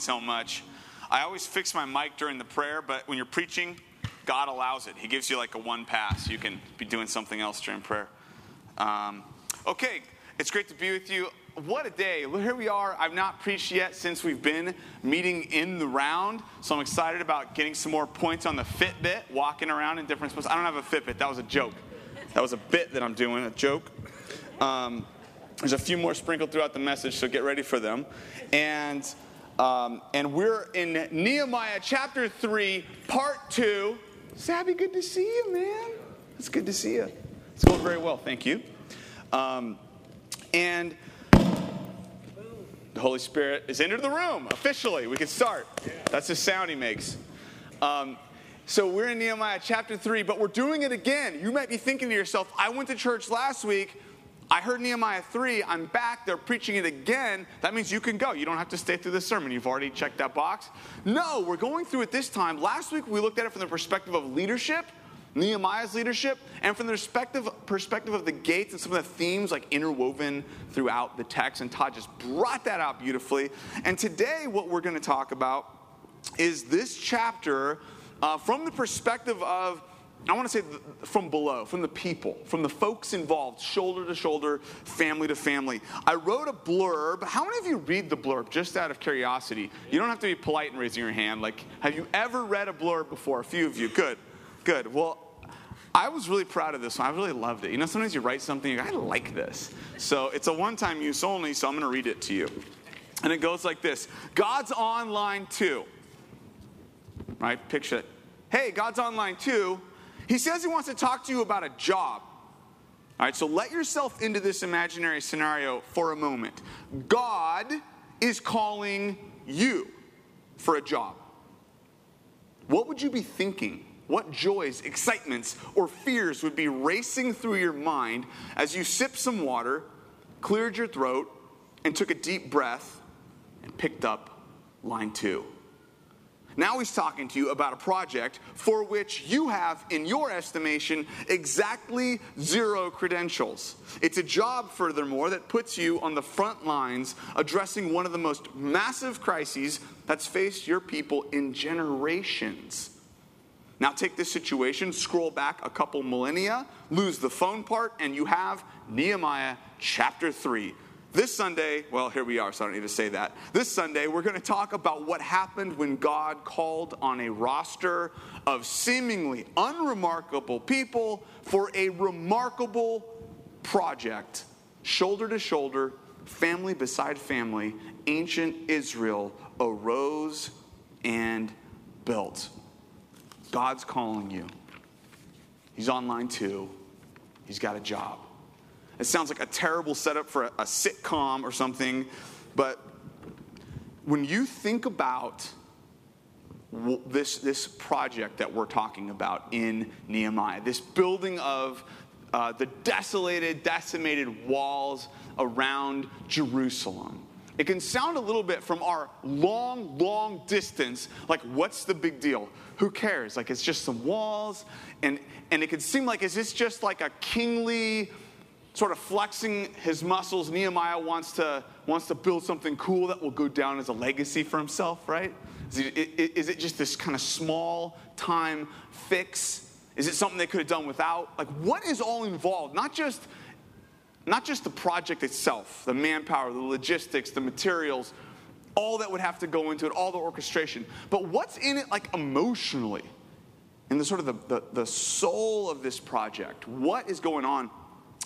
so much. I always fix my mic during the prayer, but when you're preaching, God allows it. He gives you like a one pass. You can be doing something else during prayer. Um, okay, it's great to be with you. What a day. Here we are. I've not preached yet since we've been meeting in the round. So I'm excited about getting some more points on the Fitbit, walking around in different spots. I don't have a Fitbit. That was a joke. That was a bit that I'm doing, a joke. Um, there's a few more sprinkled throughout the message, so get ready for them. And, um, and we're in Nehemiah chapter 3, part 2. Sabby, good to see you, man. It's good to see you. It's going very well, thank you. Um, and the Holy Spirit is entered the room officially. We can start. That's the sound he makes. Um, so we're in Nehemiah chapter 3, but we're doing it again. You might be thinking to yourself, I went to church last week. I heard Nehemiah 3. I'm back. They're preaching it again. That means you can go. You don't have to stay through the sermon. You've already checked that box. No, we're going through it this time. Last week we looked at it from the perspective of leadership. Nehemiah's leadership, and from the perspective, perspective of the gates and some of the themes like interwoven throughout the text. And Todd just brought that out beautifully. And today, what we're going to talk about is this chapter uh, from the perspective of I want to say from below, from the people, from the folks involved, shoulder to shoulder, family to family. I wrote a blurb. How many of you read the blurb just out of curiosity? You don't have to be polite in raising your hand. Like, have you ever read a blurb before? A few of you. Good. Good. Well, I was really proud of this one. I really loved it. You know, sometimes you write something, you go, I like this. So it's a one time use only, so I'm going to read it to you. And it goes like this God's online too. Right? Picture it. Hey, God's online too. He says he wants to talk to you about a job. All right, so let yourself into this imaginary scenario for a moment. God is calling you for a job. What would you be thinking? What joys, excitements, or fears would be racing through your mind as you sipped some water, cleared your throat, and took a deep breath and picked up line two? Now he's talking to you about a project for which you have, in your estimation, exactly zero credentials. It's a job, furthermore, that puts you on the front lines addressing one of the most massive crises that's faced your people in generations. Now take this situation, scroll back a couple millennia, lose the phone part, and you have Nehemiah chapter 3. This Sunday, well, here we are, so I don't need to say that. This Sunday, we're going to talk about what happened when God called on a roster of seemingly unremarkable people for a remarkable project. Shoulder to shoulder, family beside family, ancient Israel arose and built. God's calling you. He's online too. He's got a job. It sounds like a terrible setup for a, a sitcom or something, but when you think about this, this project that we're talking about in Nehemiah, this building of uh, the desolated, decimated walls around Jerusalem. It can sound a little bit from our long, long distance like, what's the big deal? Who cares? Like, it's just some walls. And, and it can seem like, is this just like a kingly, sort of flexing his muscles? Nehemiah wants to, wants to build something cool that will go down as a legacy for himself, right? Is it, is it just this kind of small time fix? Is it something they could have done without? Like, what is all involved? Not just not just the project itself, the manpower, the logistics, the materials, all that would have to go into it, all the orchestration, but what's in it like emotionally, in the sort of the, the, the soul of this project? What is going on?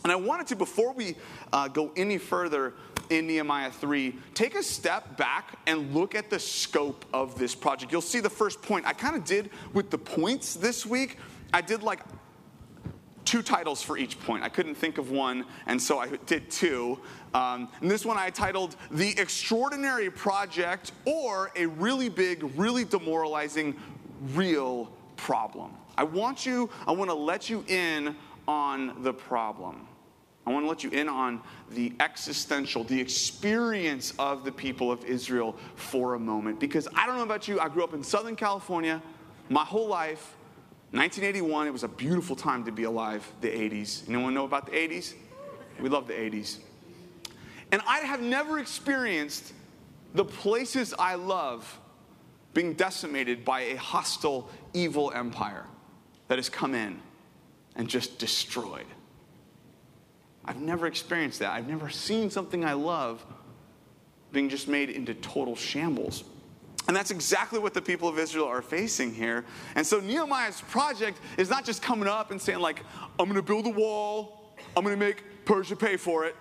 And I wanted to, before we uh, go any further in Nehemiah 3, take a step back and look at the scope of this project. You'll see the first point. I kind of did with the points this week. I did like two titles for each point. I couldn't think of one, and so I did two. Um, and this one I titled The Extraordinary Project or A Really Big, Really Demoralizing Real Problem. I want you, I want to let you in on the problem. I want to let you in on the existential, the experience of the people of Israel for a moment. Because I don't know about you, I grew up in Southern California my whole life. 1981, it was a beautiful time to be alive, the 80s. Anyone know about the 80s? We love the 80s. And I have never experienced the places I love being decimated by a hostile, evil empire that has come in and just destroyed. I've never experienced that. I've never seen something I love being just made into total shambles. And that's exactly what the people of Israel are facing here. And so Nehemiah's project is not just coming up and saying, like, I'm going to build a wall, I'm going to make Persia pay for it.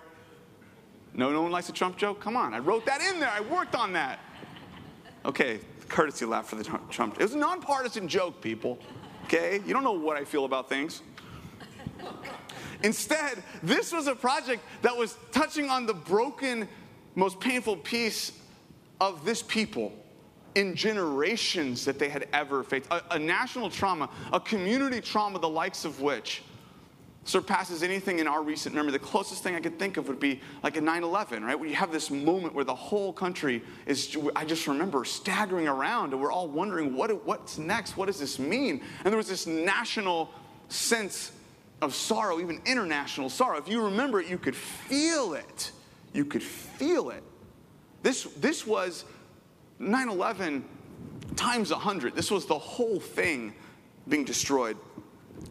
No, no one likes a Trump joke? Come on, I wrote that in there, I worked on that. Okay, courtesy laugh for the Trump. It was a nonpartisan joke, people. Okay? You don't know what I feel about things. Instead, this was a project that was touching on the broken, most painful piece of this people in generations that they had ever faced. A, a, national trauma, a community trauma, the likes of which surpasses anything in our recent memory. The closest thing I could think of would be like a 9 11, right? Where you have this moment where the whole country is, I just remember staggering around and we're all wondering, what, what's next? What does this mean? And there was this national sense of sorrow, even international sorrow. If you remember it, you could feel it. You could feel it. This, this was 9 11 times 100. This was the whole thing being destroyed.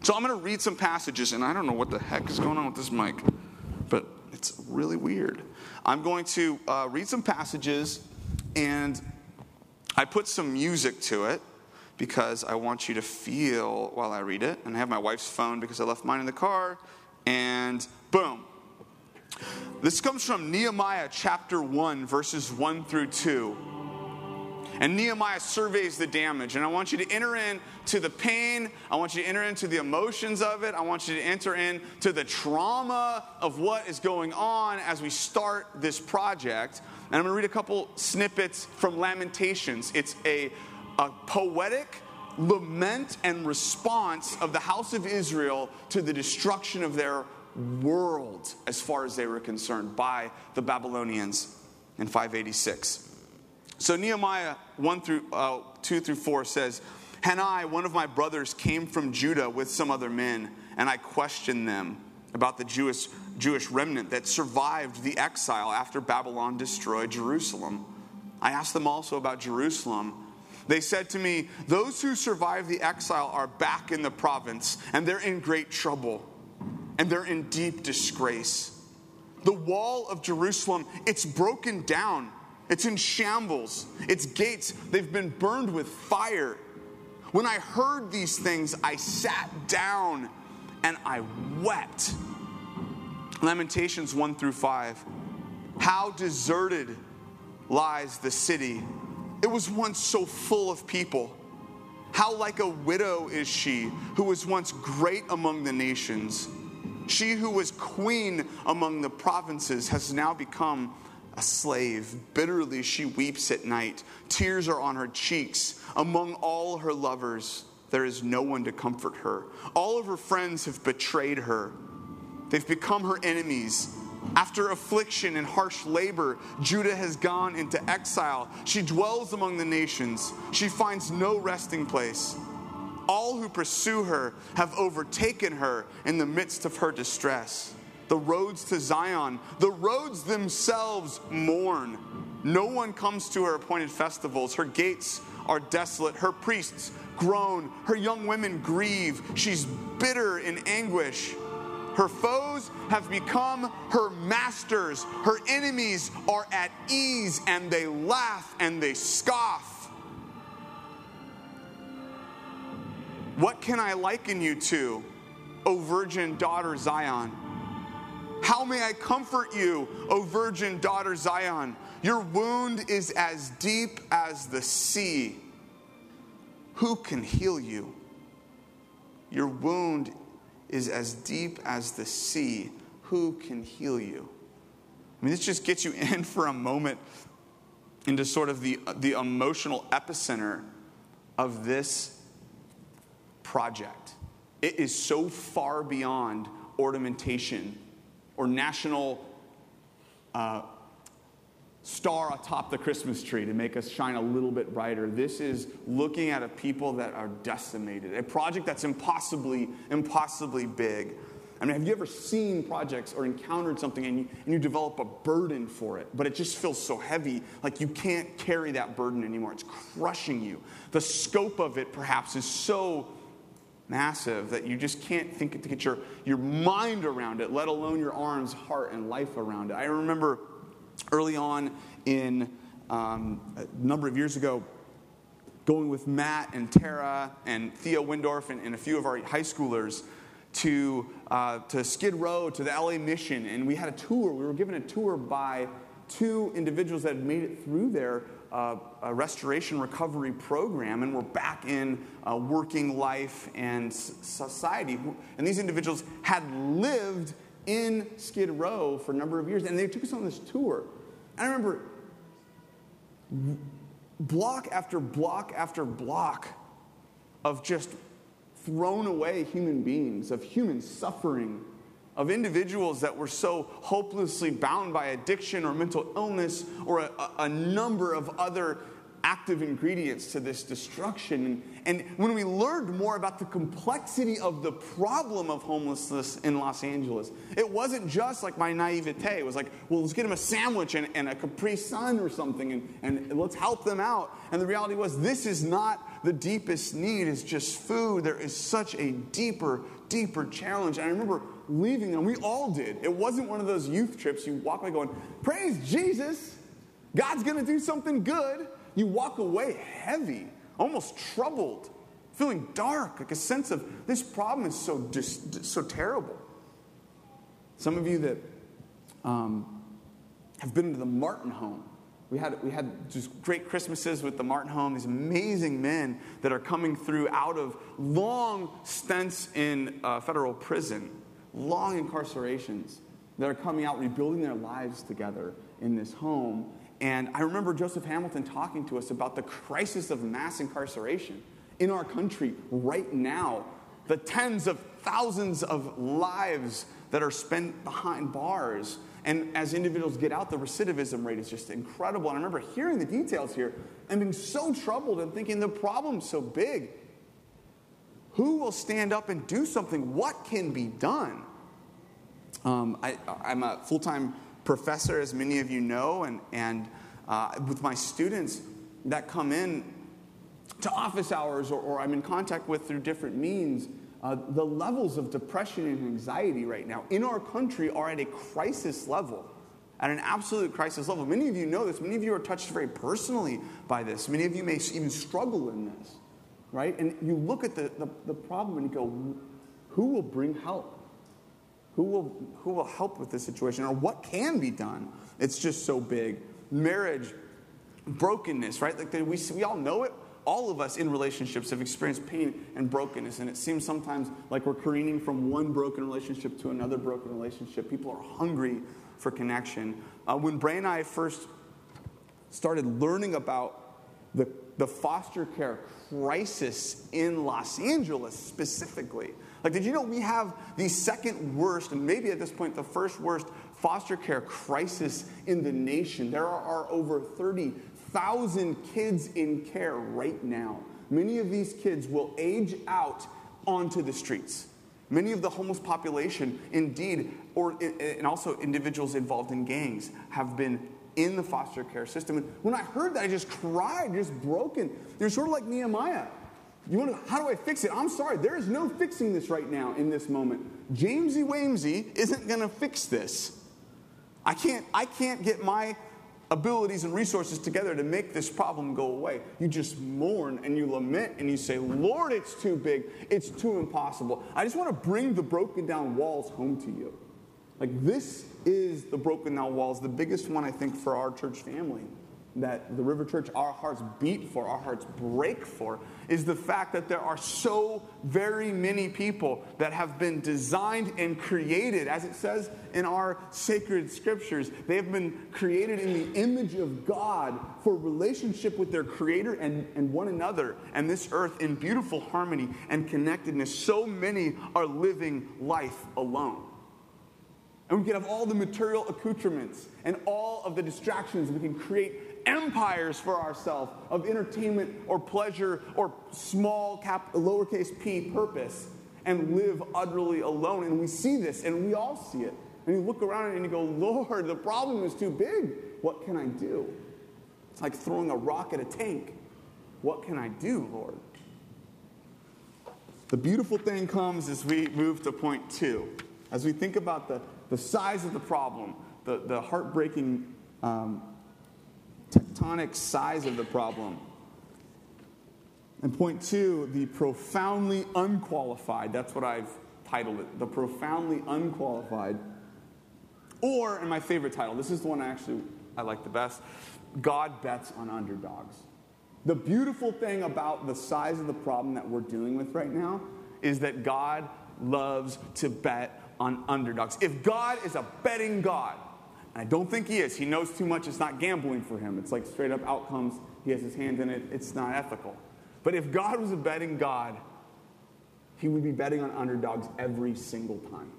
So I'm going to read some passages, and I don't know what the heck is going on with this mic, but it's really weird. I'm going to uh, read some passages, and I put some music to it because I want you to feel while I read it. And I have my wife's phone because I left mine in the car, and boom. This comes from Nehemiah chapter 1, verses 1 through 2. And Nehemiah surveys the damage. And I want you to enter into the pain. I want you to enter into the emotions of it. I want you to enter into the trauma of what is going on as we start this project. And I'm going to read a couple snippets from Lamentations. It's a, a poetic lament and response of the house of Israel to the destruction of their world as far as they were concerned by the Babylonians in 586. So Nehemiah 1 through, uh, 2 through 4 says, Hanani, one of my brothers, came from Judah with some other men, and I questioned them about the Jewish, Jewish remnant that survived the exile after Babylon destroyed Jerusalem. I asked them also about Jerusalem. They said to me, Those who survived the exile are back in the province, and they're in great trouble, and they're in deep disgrace. The wall of Jerusalem, it's broken down it's in shambles. Its gates, they've been burned with fire. When I heard these things, I sat down and I wept. Lamentations 1 through 5. How deserted lies the city. It was once so full of people. How like a widow is she who was once great among the nations. She who was queen among the provinces has now become a slave. Bitterly she weeps at night. Tears are on her cheeks. Among all her lovers, there is no one to comfort her. All of her friends have betrayed her. They've become her enemies. After affliction and harsh labor, Judah has gone into exile. She dwells among the nations. She finds no resting place. All who pursue her have overtaken her in the midst of her distress the roads to Zion. The roads themselves mourn. No one comes to her appointed festivals. Her gates are desolate. Her priests groan. Her young women grieve. She's bitter in anguish. Her foes have become her masters. Her enemies are at ease and they laugh and they scoff. What can I liken you to, O virgin daughter Zion? How may I comfort you, O virgin daughter Zion? Your wound is as deep as the sea. Who can heal you? Your wound is as deep as the sea. Who can heal you? I mean, this just gets you in for a moment into sort of the, the emotional epicenter of this project. It is so far beyond ornamentation or national uh, star atop the Christmas tree to make us shine a little bit brighter. This is looking at a people that are decimated, a project that's impossibly, impossibly big. I mean, have you ever seen projects or encountered something and you, and you develop a burden for it, but it just feels so heavy, like you can't carry that burden anymore? It's crushing you. The scope of it, perhaps, is so massive that you just can't think to get your, your mind around it, let alone your arms, heart, and life around it. I remember early on in um, a number of years ago, going with Matt and Tara and Theo Windorf and, and a few of our high schoolers to, uh, to Skid Row, to the LA Mission, and we had a tour. We were given a tour by two individuals that had made it through their uh, restoration recovery program and were back in uh, working life and society. And these individuals had lived in Skid Row for a number of years, and they took us on this tour. I remember block after block after block of just thrown away human beings, of human suffering, of individuals that were so hopelessly bound by addiction or mental illness or a, a number of other active ingredients to this destruction. And when we learned more about the complexity of the problem of homelessness in Los Angeles, it wasn't just like my naivete. It was like, well, let's get them a sandwich and, and a Capri Sun or something and, and let's help them out. And the reality was, this is not the deepest need, it's just food. There is such a deeper, deeper challenge. And I remember leaving, and we all did. It wasn't one of those youth trips you walk away going, Praise Jesus! God's gonna do something good you walk away heavy, almost troubled, feeling dark, like a sense of this problem is so, so terrible. Some of you that um, have been to the Martin home, we had, we had just great Christmases with the Martin home, these amazing men that are coming through out of long stints in uh, federal prison, long incarcerations, that are coming out, rebuilding their lives together in this home and I remember Joseph Hamilton talking to us about the crisis of mass incarceration in our country right now, the tens of thousands of lives that are spent behind bars. And as individuals get out, the recidivism rate is just incredible. And I remember hearing the details here and being so troubled and thinking the problem's so big. Who will stand up and do something? What can be done? Um, I, am a full time professor, as many of you know, and, and uh, with my students that come in to office hours or, or I'm in contact with through different means, uh, the levels of depression and anxiety right now in our country are at a crisis level, at an absolute crisis level. Many of you know this. Many of you are touched very personally by this. Many of you may even struggle in this, right? And you look at the, the, the problem and you go, who will bring help? Who will, who will help with this situation? Or what can be done? It's just so big. Marriage, brokenness, right? Like we, we all know it. All of us in relationships have experienced pain and brokenness, and it seems sometimes like we're careening from one broken relationship to another broken relationship. People are hungry for connection. Uh, when Bray and I first started learning about the, the foster care crisis in Los Angeles specifically, like, did you know we have the second worst, and maybe at this point the first worst, foster care crisis in the nation? There are, over 30,000 kids in care right now. Many of these kids will age out onto the streets. Many of the homeless population, indeed, or, and also individuals involved in gangs, have been in the foster care system. And when I heard that, I just cried, just broken. You're sort of like Nehemiah. You want to, how do I fix it? I'm sorry, there is no fixing this right now in this moment. Jamesy Wamesy isn't going to fix this. I can't, I can't get my abilities and resources together to make this problem go away. You just mourn and you lament and you say, Lord, it's too big, it's too impossible. I just want to bring the broken down walls home to you. Like, this is the broken down walls, the biggest one, I think, for our church family that the River Church, our hearts beat for, our hearts break for, is the fact that there are so very many people that have been designed and created, as it says in our sacred scriptures. They have been created in the image of God for relationship with their Creator and, and one another and this earth in beautiful harmony and connectedness. So many are living life alone. And we can have all the material accoutrements and all of the distractions. We can create empires for ourselves of entertainment or pleasure or small cap, lowercase p purpose. and live utterly alone. And we see this, and we all see it. And you look around and you go, Lord, the problem is too big. What can I do? It's like throwing a rock at a tank. What can I do, Lord? The beautiful thing comes as we move to point two. As we think about the, the size of the problem, the, the heartbreaking um, tectonic size of the problem. And point two, the profoundly unqualified. That's what I've titled it. The profoundly unqualified. Or, and my favorite title, this is the one I actually I like the best God bets on underdogs. The beautiful thing about the size of the problem that we're dealing with right now is that God loves to bet on underdogs. If God is a betting God, I don't think he is, he knows too much, it's not gambling for him. It's like straight up outcomes, he has his hand in it, it's not ethical. But if God was a betting God, he would be betting on underdogs every single time.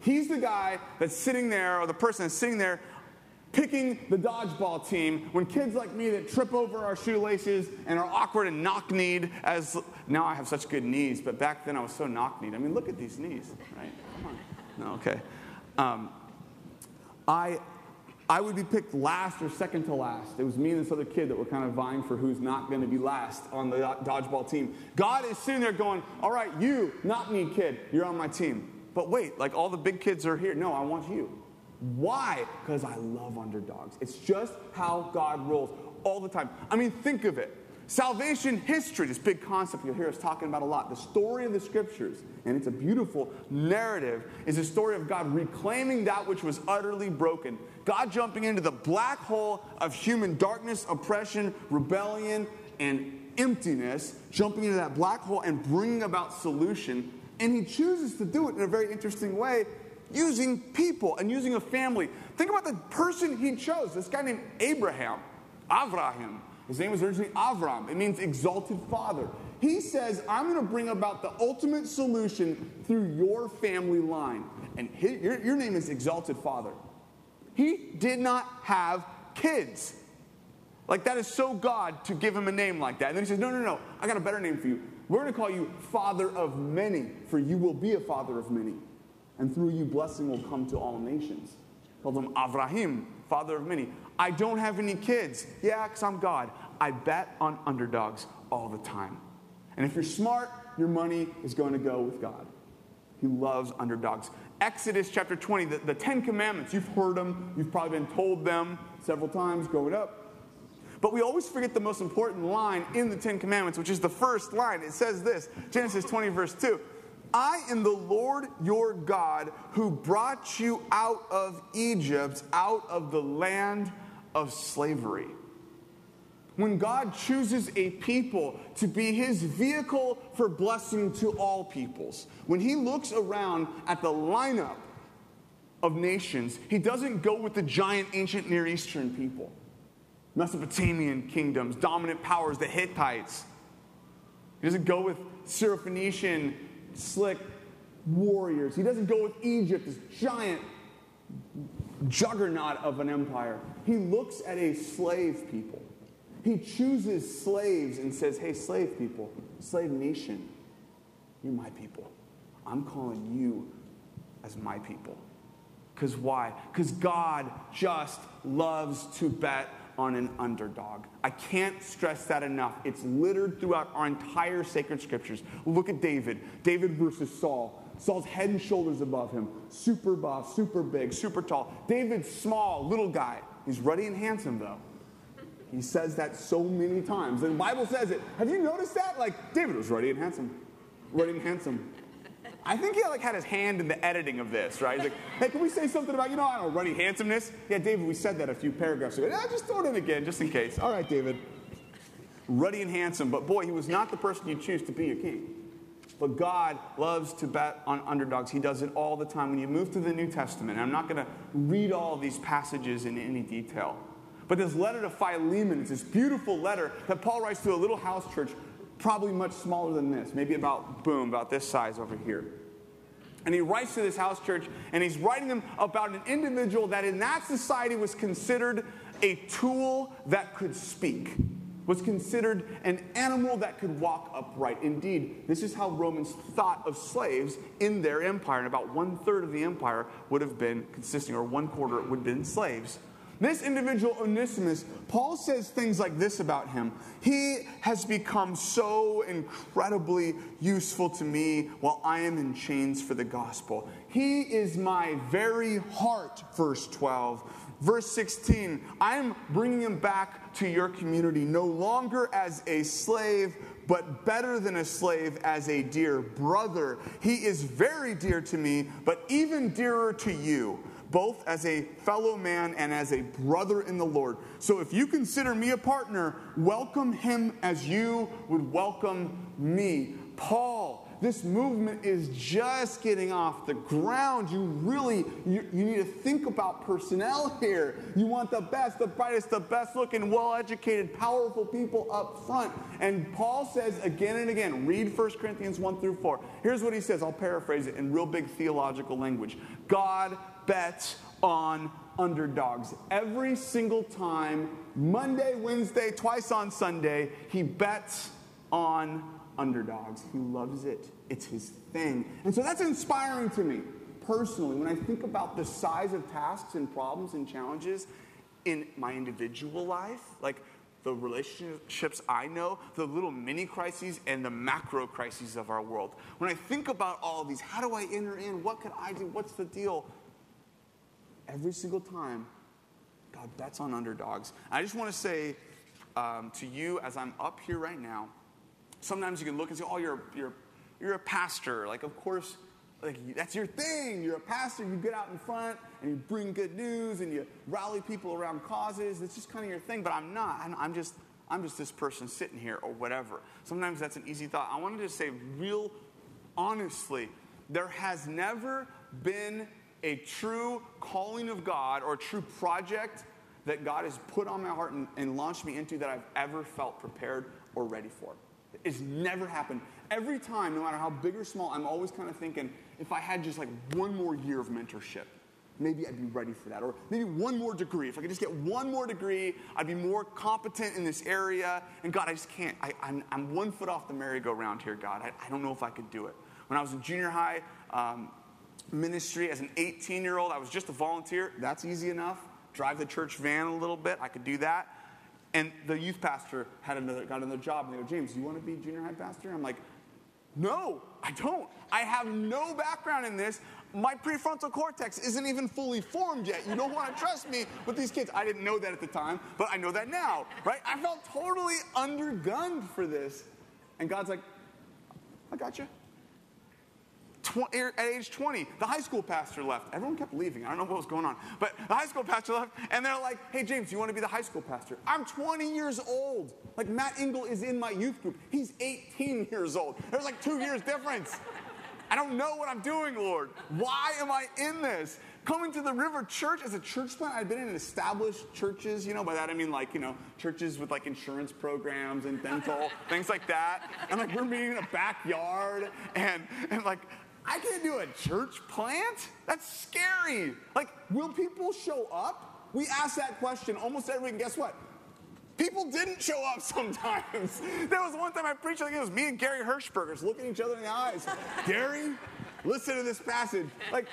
He's the guy that's sitting there, or the person that's sitting there picking the dodgeball team when kids like me that trip over our shoelaces and are awkward and knock kneed as now I have such good knees, but back then I was so knock kneed. I mean, look at these knees, right? Come on. No, okay. Um, I, I would be picked last or second to last. It was me and this other kid that were kind of vying for who's not going to be last on the dodgeball team. God is sitting there going, All right, you, not me, kid, you're on my team. But wait, like all the big kids are here. No, I want you. Why? Because I love underdogs. It's just how God rolls all the time. I mean, think of it. Salvation history, this big concept you'll hear us talking about a lot. The story of the scriptures, and it's a beautiful narrative, is a story of God reclaiming that which was utterly broken. God jumping into the black hole of human darkness, oppression, rebellion, and emptiness, jumping into that black hole and bringing about solution. And he chooses to do it in a very interesting way using people and using a family. Think about the person he chose, this guy named Abraham, Avraham. His name was originally Avram. It means exalted father. He says, I'm going to bring about the ultimate solution through your family line. And his, your, your name is exalted father. He did not have kids. Like, that is so God to give him a name like that. And then he says, No, no, no, I got a better name for you. We're going to call you Father of Many, for you will be a father of many and through you blessing will come to all nations. Called him Avraham, father of many. I don't have any kids. Yeah, because I'm God. I bet on underdogs all the time. And if you're smart, your money is going to go with God. He loves underdogs. Exodus chapter 20, the, the Ten Commandments, you've heard them, you've probably been told them several times growing up. But we always forget the most important line in the Ten Commandments, which is the first line. It says this Genesis 20, verse 2 I am the Lord your God who brought you out of Egypt, out of the land of slavery. When God chooses a people to be his vehicle for blessing to all peoples, when he looks around at the lineup of nations, he doesn't go with the giant ancient Near Eastern people, Mesopotamian kingdoms, dominant powers, the Hittites. He doesn't go with Syrophoenician slick warriors. He doesn't go with Egypt, this giant juggernaut of an empire. He looks at a slave people. He chooses slaves and says, Hey, slave people, slave nation, you're my people. I'm calling you as my people. Because why? Because God just loves to bet on an underdog. I can't stress that enough. It's littered throughout our entire sacred scriptures. Look at David. David versus Saul. Saul's head and shoulders above him. Super buff, super big, super tall. David's small, little guy. He's ruddy and handsome, though. He says that so many times. The Bible says it. Have you noticed that? Like, David was ruddy and handsome. Ruddy and handsome. I think he like had his hand in the editing of this, right? He's like, hey, can we say something about, you know, I don't know, ruddy handsomeness? Yeah, David, we said that a few paragraphs ago. Yeah, just throw it in again, just in case. All right, David. Ruddy and handsome, but boy, he was not the person you choose to be a king. But God loves to bet on underdogs. He does it all the time. When you move to the New Testament, I'm not going to read all these passages in any detail. But this letter to Philemon is this beautiful letter that Paul writes to a little house church probably much smaller than this, maybe about, boom, about this size over here. And he writes to this house church, and he's writing them about an individual that in that society was considered a tool that could speak. was considered an animal that could walk upright. Indeed, this is how Romans thought of slaves in their empire. And about one third of the empire would have been consisting, or one quarter would have been slaves. This individual, Onesimus, Paul says things like this about him. He has become so incredibly useful to me while I am in chains for the gospel. He is my very heart, verse 12. Verse 16, I am bringing him back to your community, no longer as a slave, but better than a slave, as a dear brother. He is very dear to me, but even dearer to you, both as a fellow man and as a brother in the Lord. So if you consider me a partner, welcome him as you would welcome me. Paul this movement is just getting off the ground. You really, you, you need to think about personnel here. You want the best, the brightest, the best looking, well educated, powerful people up front. And Paul says again and again, read 1 Corinthians 1 through 4. Here's what he says. I'll paraphrase it in real big theological language God bets on underdogs. Every single time, Monday, Wednesday, twice on Sunday, he bets on underdogs. He loves it, it's his thing. And so that's inspiring to me personally when I think about the size of tasks and problems and challenges in my individual life, like the relationships I know, the little mini crises and the macro crises of our world. When I think about all of these, how do I enter in? What can I do? What's the deal? Every single time, God bets on underdogs. I just want to say um, to you as I'm up here right now, sometimes you can look and say, oh, you're, you're, you're a pastor. Like, of course, like that's your thing. You're a pastor. You get out in front and you bring good news and you rally people around causes. It's just kind of your thing. But I'm not. I'm, I'm just I'm just this person sitting here or whatever. Sometimes that's an easy thought. I wanted to say real honestly, there has never been a true calling of God or a true project that God has put on my heart and, and launched me into that I've ever felt prepared or ready for. It's never happened. Every time, no matter how big or small, I'm always kind of thinking, if I had just like one more year of mentorship, maybe I'd be ready for that. Or maybe one more degree. If I could just get one more degree, I'd be more competent in this area. And God, I just can't. I, am one foot off the merry-go-round here, God. I, I, don't know if I could do it. When I was in junior high um, ministry as an 18 year old, I was just a volunteer. That's easy enough. Drive the church van a little bit. I could do that. And the youth pastor had another, got another job, and they go, James, you want to be junior high pastor? I'm like, no, I don't. I have no background in this. My prefrontal cortex isn't even fully formed yet. You don't want to trust me with these kids. I didn't know that at the time, but I know that now, right? I felt totally undergunned for this. And God's like, I got you Er, at age 20, the high school pastor left. Everyone kept leaving. I don't know what was going on. But the high school pastor left, and they're like, hey, James, you want to be the high school pastor? I'm 20 years old. Like, Matt Engel is in my youth group. He's 18 years old. There's like two years difference. I don't know what I'm doing, Lord. Why am I in this? Coming to the River Church as a church plant, I'd been in established churches, you know, by that I mean like, you know, churches with like insurance programs and dental, things like that. And like we're meeting in a backyard and, and like I can't do a church plant? That's scary. Like, will people show up? We ask that question almost every week, and guess what? People didn't show up sometimes. there was one time I preached, like it was me and Gary Hirschbergers looking each other in the eyes. Gary, listen to this passage. Like,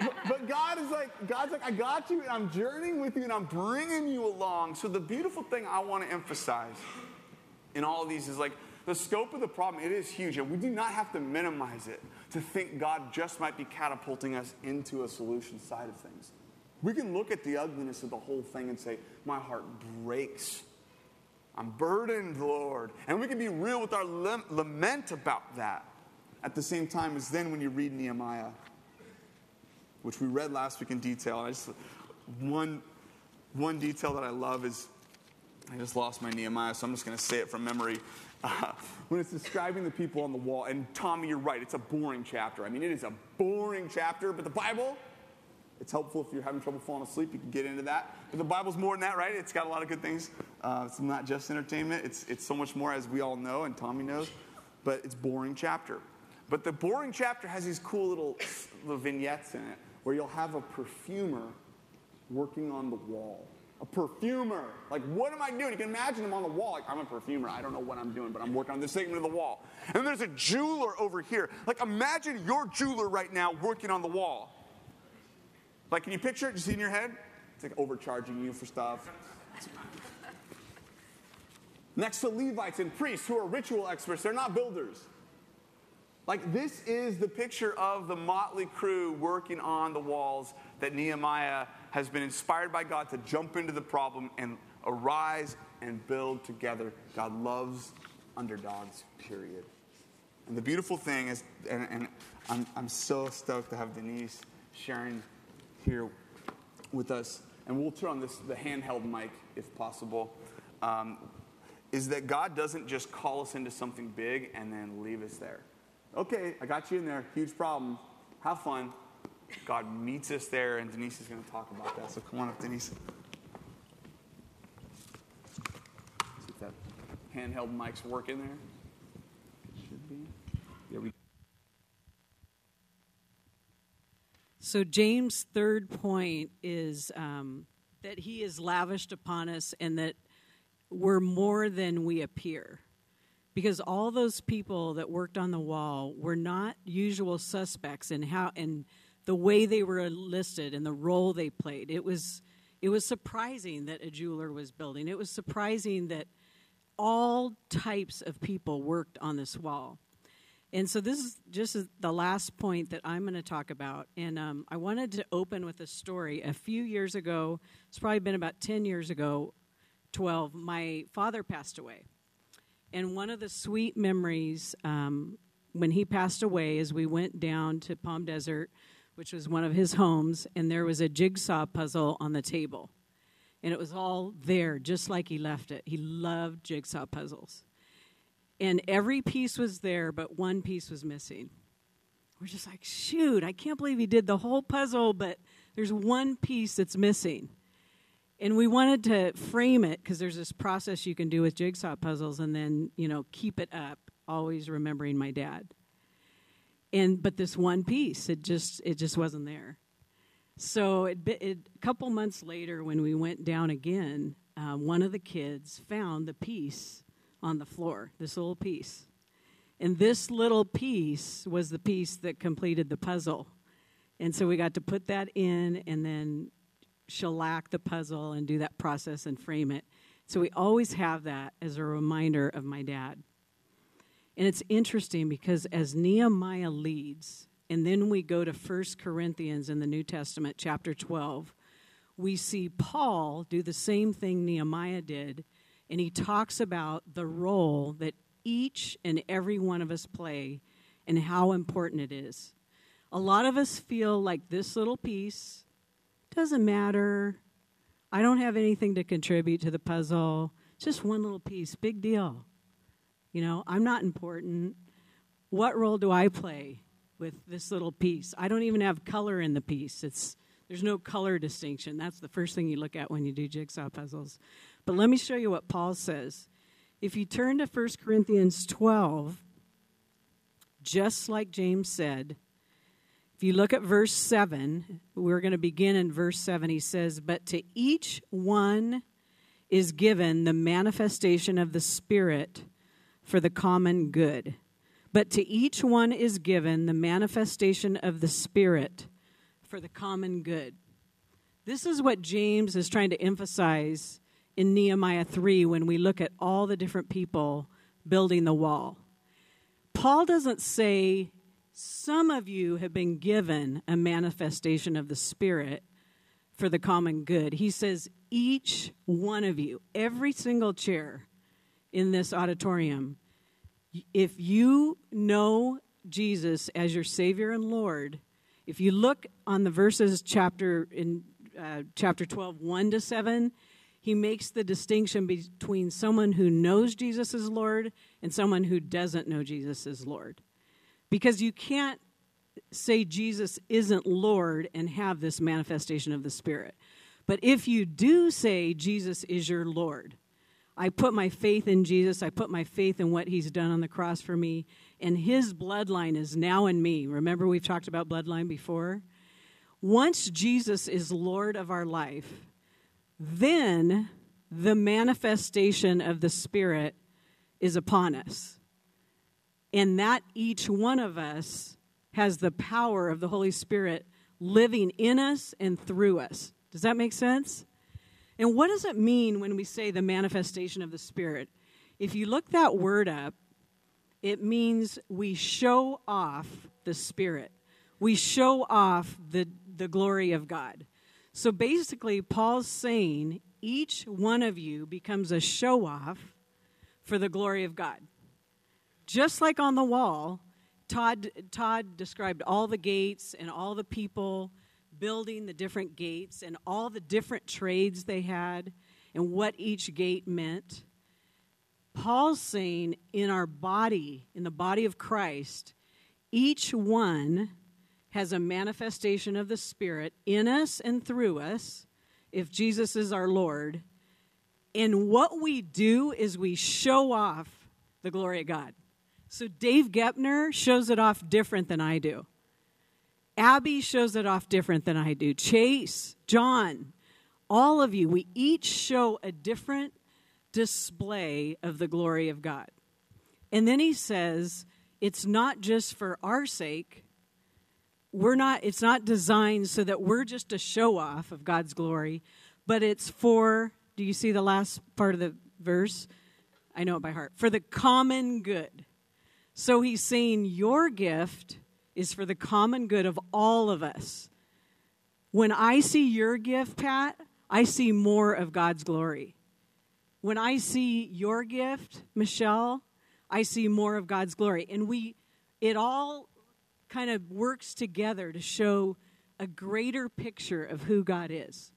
but, but God is like, God's like, I got you, and I'm journeying with you, and I'm bringing you along. So the beautiful thing I want to emphasize in all of these is like, the scope of the problem, it is huge, and we do not have to minimize it to think God just might be catapulting us into a solution side of things. We can look at the ugliness of the whole thing and say, My heart breaks. I'm burdened, Lord. And we can be real with our lament about that. At the same time as then when you read Nehemiah, which we read last week in detail, I just, one, one detail that I love is I just lost my Nehemiah, so I'm just going to say it from memory uh, when it's describing the people on the wall. And Tommy, you're right, it's a boring chapter. I mean, it is a boring chapter, but the Bible, it's helpful if you're having trouble falling asleep, you can get into that. But the Bible's more than that, right? It's got a lot of good things. Uh, it's not just entertainment, it's, it's so much more, as we all know, and Tommy knows, but it's boring chapter. But the boring chapter has these cool little, little vignettes in it where you'll have a perfumer working on the wall. A perfumer. Like, what am I doing? You can imagine him on the wall. Like, I'm a perfumer. I don't know what I'm doing, but I'm working on this segment of the wall. And there's a jeweler over here. Like, imagine your jeweler right now working on the wall. Like, can you picture it? See in your head? It's like overcharging you for stuff. Next to Levites and priests who are ritual experts, they're not builders. Like, this is the picture of the motley crew working on the walls that Nehemiah has been inspired by God to jump into the problem and arise and build together. God loves underdogs, period. And the beautiful thing is, and, and I'm, I'm so stoked to have Denise sharing here with us, and we'll turn on this the handheld mic if possible. Um, is that God doesn't just call us into something big and then leave us there. Okay, I got you in there. Huge problem. Have fun. God meets us there, and Denise is going to talk about that. So come on up, Denise. See if that handheld mic's working there. should be. There we go. So, James' third point is um, that he is lavished upon us and that we're more than we appear. Because all those people that worked on the wall were not usual suspects in how and the way they were enlisted and the role they played. It was it was surprising that a jeweler was building. It was surprising that all types of people worked on this wall. And so this is just the last point that I'm going to talk about. And um, I wanted to open with a story. A few years ago, it's probably been about 10 years ago, 12, my father passed away. And one of the sweet memories um, when he passed away is we went down to Palm Desert which was one of his homes, and there was a jigsaw puzzle on the table. And it was all there, just like he left it. He loved jigsaw puzzles. And every piece was there, but one piece was missing. We're just like, shoot, I can't believe he did the whole puzzle, but there's one piece that's missing. And we wanted to frame it because there's this process you can do with jigsaw puzzles and then, you know, keep it up, always remembering my dad and but this one piece it just it just wasn't there. So it, it, a couple months later when we went down again uh, one of the kids found the piece on the floor this little piece. And this little piece was the piece that completed the puzzle. And so we got to put that in and then shellac the puzzle and do that process and frame it. So we always have that as a reminder of my dad and it's interesting because as Nehemiah leads, and then we go to 1 Corinthians in the New Testament, chapter 12, we see Paul do the same thing Nehemiah did, and he talks about the role that each and every one of us play and how important it is. A lot of us feel like this little piece doesn't matter. I don't have anything to contribute to the puzzle. Just one little piece, big deal. You know, I'm not important. What role do I play with this little piece? I don't even have color in the piece. It's there's no color distinction. That's the first thing you look at when you do jigsaw puzzles. But let me show you what Paul says. If you turn to 1 Corinthians 12, just like James said, if you look at verse 7, we're going to begin in verse 7. He says, But to each one is given the manifestation of the Spirit for the common good. But to each one is given the manifestation of the Spirit for the common good. This is what James is trying to emphasize in Nehemiah 3 when we look at all the different people building the wall. Paul doesn't say, Some of you have been given a manifestation of the Spirit for the common good. He says, Each one of you, every single chair, in this auditorium, if you know Jesus as your Savior and Lord, if you look on the verses chapter in uh, chapter 12, 1 to 7, he makes the distinction between someone who knows Jesus as Lord and someone who doesn't know Jesus as Lord. Because you can't say Jesus isn't Lord and have this manifestation of the Spirit. But if you do say Jesus is your Lord, I put my faith in Jesus. I put my faith in what he's done on the cross for me. And his bloodline is now in me. Remember, we've talked about bloodline before? Once Jesus is Lord of our life, then the manifestation of the Spirit is upon us. And that each one of us has the power of the Holy Spirit living in us and through us. Does that make sense? And what does it mean when we say the manifestation of the Spirit? If you look that word up, it means we show off the Spirit. We show off the, the glory of God. So basically, Paul's saying each one of you becomes a show off for the glory of God. Just like on the wall, Todd, Todd described all the gates and all the people building the different gates and all the different trades they had and what each gate meant. Paul's saying in our body, in the body of Christ, each one has a manifestation of the Spirit in us and through us, if Jesus is our Lord. And what we do is we show off the glory of God. So Dave Gepner shows it off different than I do. Abby shows it off different than I do. Chase, John, all of you, we each show a different display of the glory of God. And then he says, it's not just for our sake. We're not it's not designed so that we're just a show off of God's glory, but it's for do you see the last part of the verse? I know it by heart. For the common good. So he's saying your gift is for the common good of all of us. When I see your gift, Pat, I see more of God's glory. When I see your gift, Michelle, I see more of God's glory. And we, it all kind of works together to show a greater picture of who God is.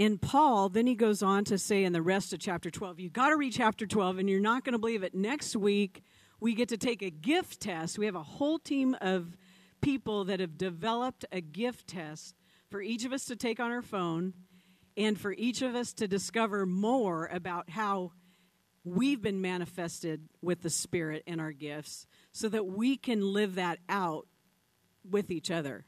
And Paul, then he goes on to say in the rest of chapter 12, you got to read chapter 12, and you're not going to believe it. Next week, we get to take a gift test. We have a whole team of people that have developed a gift test for each of us to take on our phone and for each of us to discover more about how we've been manifested with the Spirit in our gifts so that we can live that out with each other.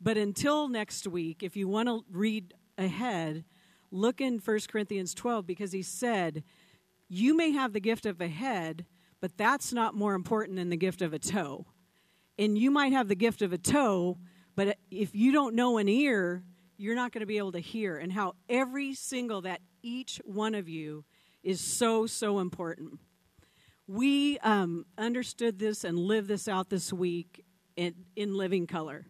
But until next week, if you want to read ahead, look in 1 Corinthians 12 because he said, You may have the gift of a head, but that's not more important than the gift of a toe. And you might have the gift of a toe, but if you don't know an ear, you're not going to be able to hear. And how every single, that each one of you is so, so important. We um, understood this and lived this out this week in, in living color.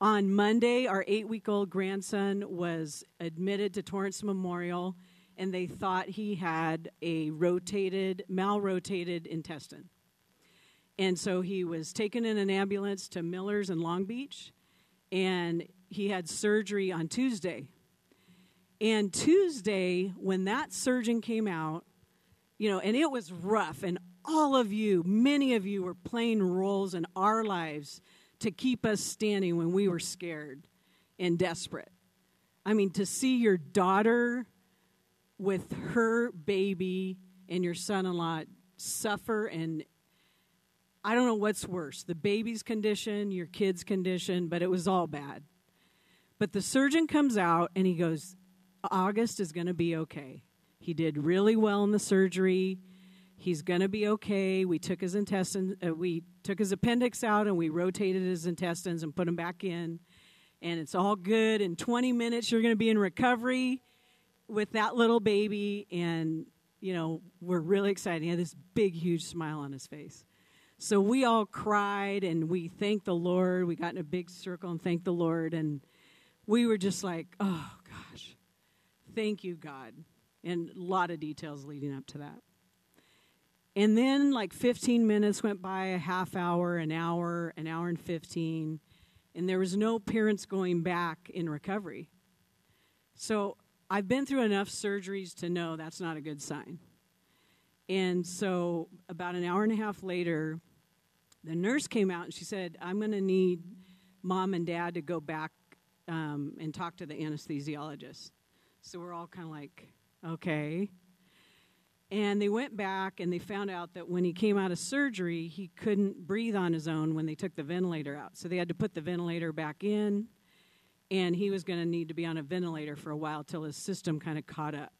On Monday, our eight week old grandson was admitted to Torrance Memorial, and they thought he had a rotated, malrotated intestine. And so he was taken in an ambulance to Miller's in Long Beach, and he had surgery on Tuesday. And Tuesday, when that surgeon came out, you know, and it was rough, and all of you, many of you were playing roles in our lives to keep us standing when we were scared and desperate. I mean, to see your daughter with her baby and your son in law suffer, and I don't know what's worse the baby's condition, your kid's condition, but it was all bad. But the surgeon comes out and he goes, August is going to be okay. He did really well in the surgery. He's going to be okay. We took his intestines, uh, we took his appendix out and we rotated his intestines and put them back in. And it's all good. In 20 minutes, you're going to be in recovery with that little baby. And, you know, we're really excited. He had this big, huge smile on his face. So we all cried and we thanked the Lord. We got in a big circle and thanked the Lord. And we were just like, oh, gosh, thank you, God. And a lot of details leading up to that. And then, like 15 minutes went by, a half hour, an hour, an hour and 15, and there was no parents going back in recovery. So I've been through enough surgeries to know that's not a good sign. And so, about an hour and a half later, the nurse came out and she said, I'm going to need mom and dad to go back um, and talk to the anesthesiologist. So we're all kind of like, okay. And they went back and they found out that when he came out of surgery, he couldn't breathe on his own when they took the ventilator out. So they had to put the ventilator back in. And he was going to need to be on a ventilator for a while till his system kind of caught up.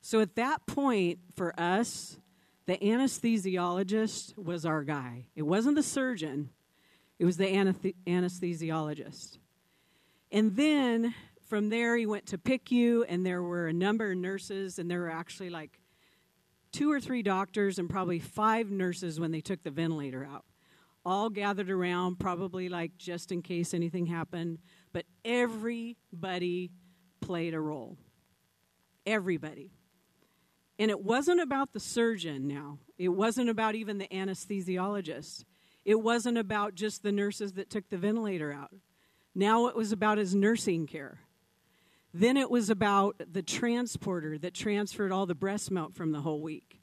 So at that point, for us, the anesthesiologist was our guy. It wasn't the surgeon, it was the anesthe- anesthesiologist. And then from there, he went to PICU, and there were a number of nurses, and there were actually like two or three doctors and probably five nurses when they took the ventilator out. All gathered around, probably like just in case anything happened, but everybody played a role. Everybody. And it wasn't about the surgeon now, it wasn't about even the anesthesiologist, it wasn't about just the nurses that took the ventilator out. Now it was about his nursing care. Then it was about the transporter that transferred all the breast milk from the whole week.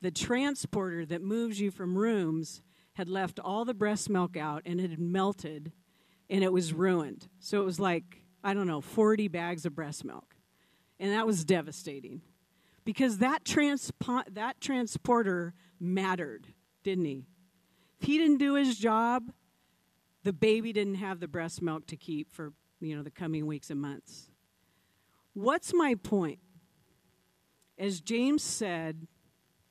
The transporter that moves you from rooms had left all the breast milk out and it had melted and it was mm-hmm. ruined. So it was like, I don't know, 40 bags of breast milk. And that was devastating because that, transpo- that transporter mattered, didn't he? If he didn't do his job, the baby didn't have the breast milk to keep for you know the coming weeks and months. What's my point? As James said,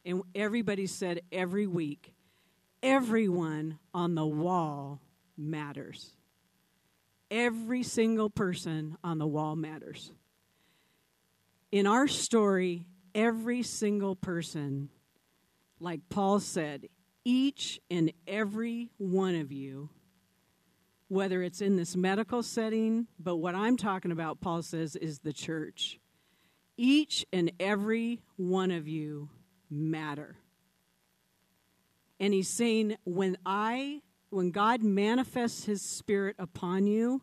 and everybody said every week, everyone on the wall matters. Every single person on the wall matters. In our story, every single person, like Paul said, each and every one of you whether it's in this medical setting, but what I'm talking about, Paul says, is the church. Each and every one of you matter. And he's saying, when I, when God manifests his spirit upon you,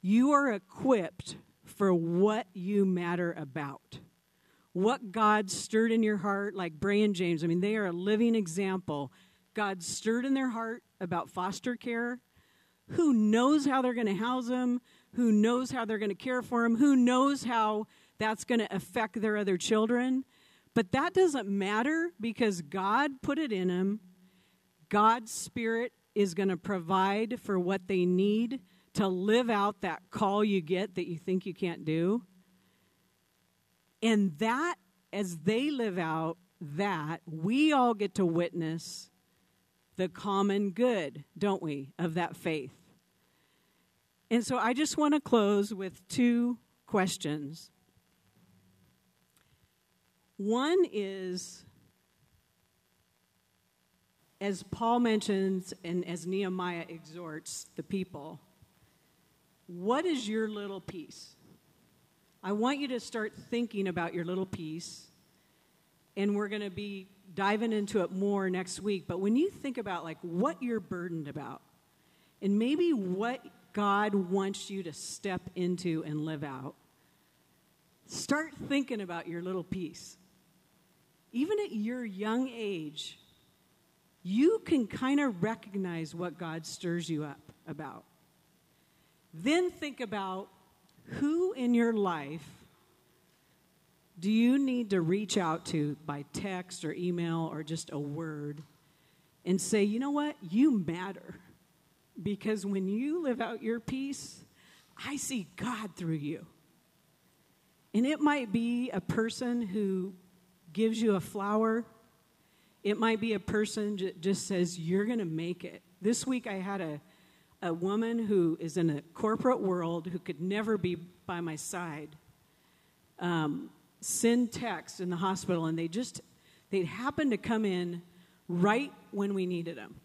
you are equipped for what you matter about. What God stirred in your heart, like Bray and James, I mean, they are a living example. God stirred in their heart about foster care who knows how they're going to house them, who knows how they're going to care for them, who knows how that's going to affect their other children. But that doesn't matter because God put it in them. God's Spirit is going to provide for what they need to live out that call you get that you think you can't do. And that, as they live out that, we all get to witness the common good, don't we, of that faith. And so I just want to close with two questions. One is, as Paul mentions and as Nehemiah exhorts the people, what is your little piece? I want you to start thinking about your little piece, and we're going to be diving into it more next week. But when you think about like what you're burdened about, and maybe what God wants you to step into and live out, start thinking about your little piece. Even at your young age, you can kind of recognize what God stirs you up about. Then think about who in your life do you need to reach out to by text or email or just a word and say, you know what? You matter. Because when you live out your piece, I see God through you. And it might be a person who gives you a flower. It might be a person that just says, You're going to make it. This week I had a, a woman who is in a corporate world who could never be by my side um, send text in the hospital, and they just, they'd happen to come in right when we needed them.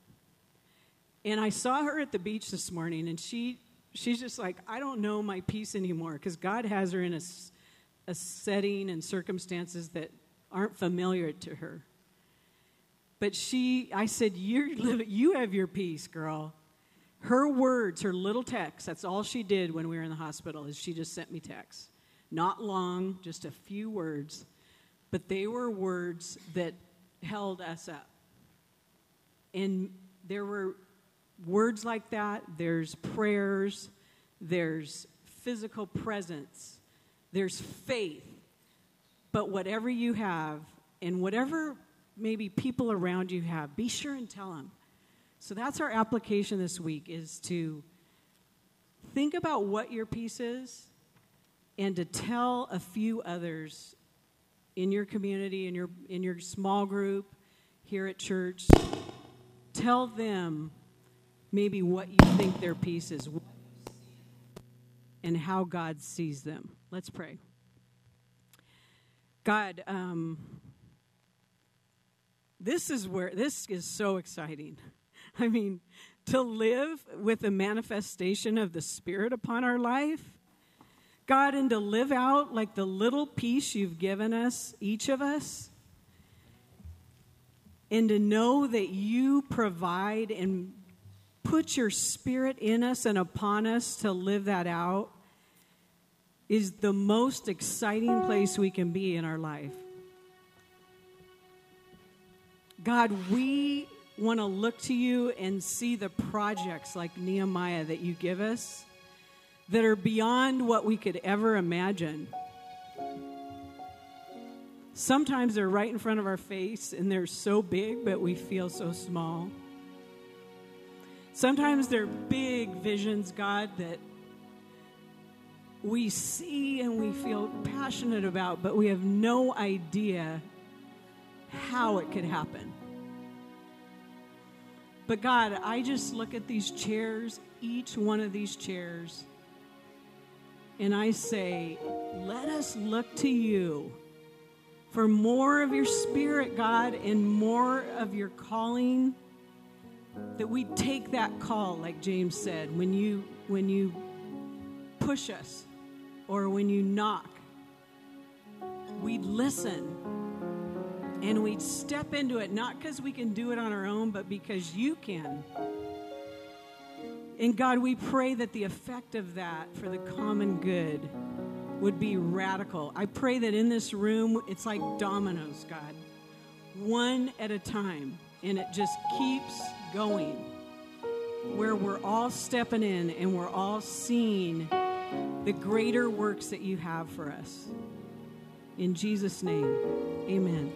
And I saw her at the beach this morning, and she she's just like, I don't know my piece anymore because God has her in a, a setting and circumstances that aren't familiar to her. But she, I said, You're, you have your piece, girl. Her words, her little text, that's all she did when we were in the hospital, is she just sent me texts. Not long, just a few words, but they were words that held us up. And there were words like that, there's prayers, there's physical presence, there's faith. But whatever you have, and whatever maybe people around you have, be sure and tell them. So that's our application this week is to think about what your piece is and to tell a few others in your community, in your, in your small group, here at church, tell them maybe what you think their piece is and how God sees them. Let's pray. God, um, this is where this is so exciting. I mean, to live with a manifestation of the Spirit upon our life, God, and to live out like the little piece you've given us, each of us, and to know that you provide and put your Spirit in us and upon us to live that out is the most exciting place we can be in our life. God, we want to look to you and see the projects like Nehemiah that you give us that are beyond what we could ever imagine. Sometimes they're right in front of our face and they're so big, but we feel so small. Sometimes they're big visions, God, that we see and we feel passionate about, but we have no idea how it could happen. But God, I just look at these chairs, each one of these chairs, and I say, let us look to you for more of your spirit, God, and more of your calling. That we take that call, like James said, when you when you push us or when you knock, we'd listen and we'd step into it, not because we can do it on our own, but because you can. And God, we pray that the effect of that for the common good would be radical. I pray that in this room, it's like dominoes, God, one at a time, and it just keeps going. Where we're all stepping in and we're all seeing the greater works that you have for us. In Jesus' name, amen.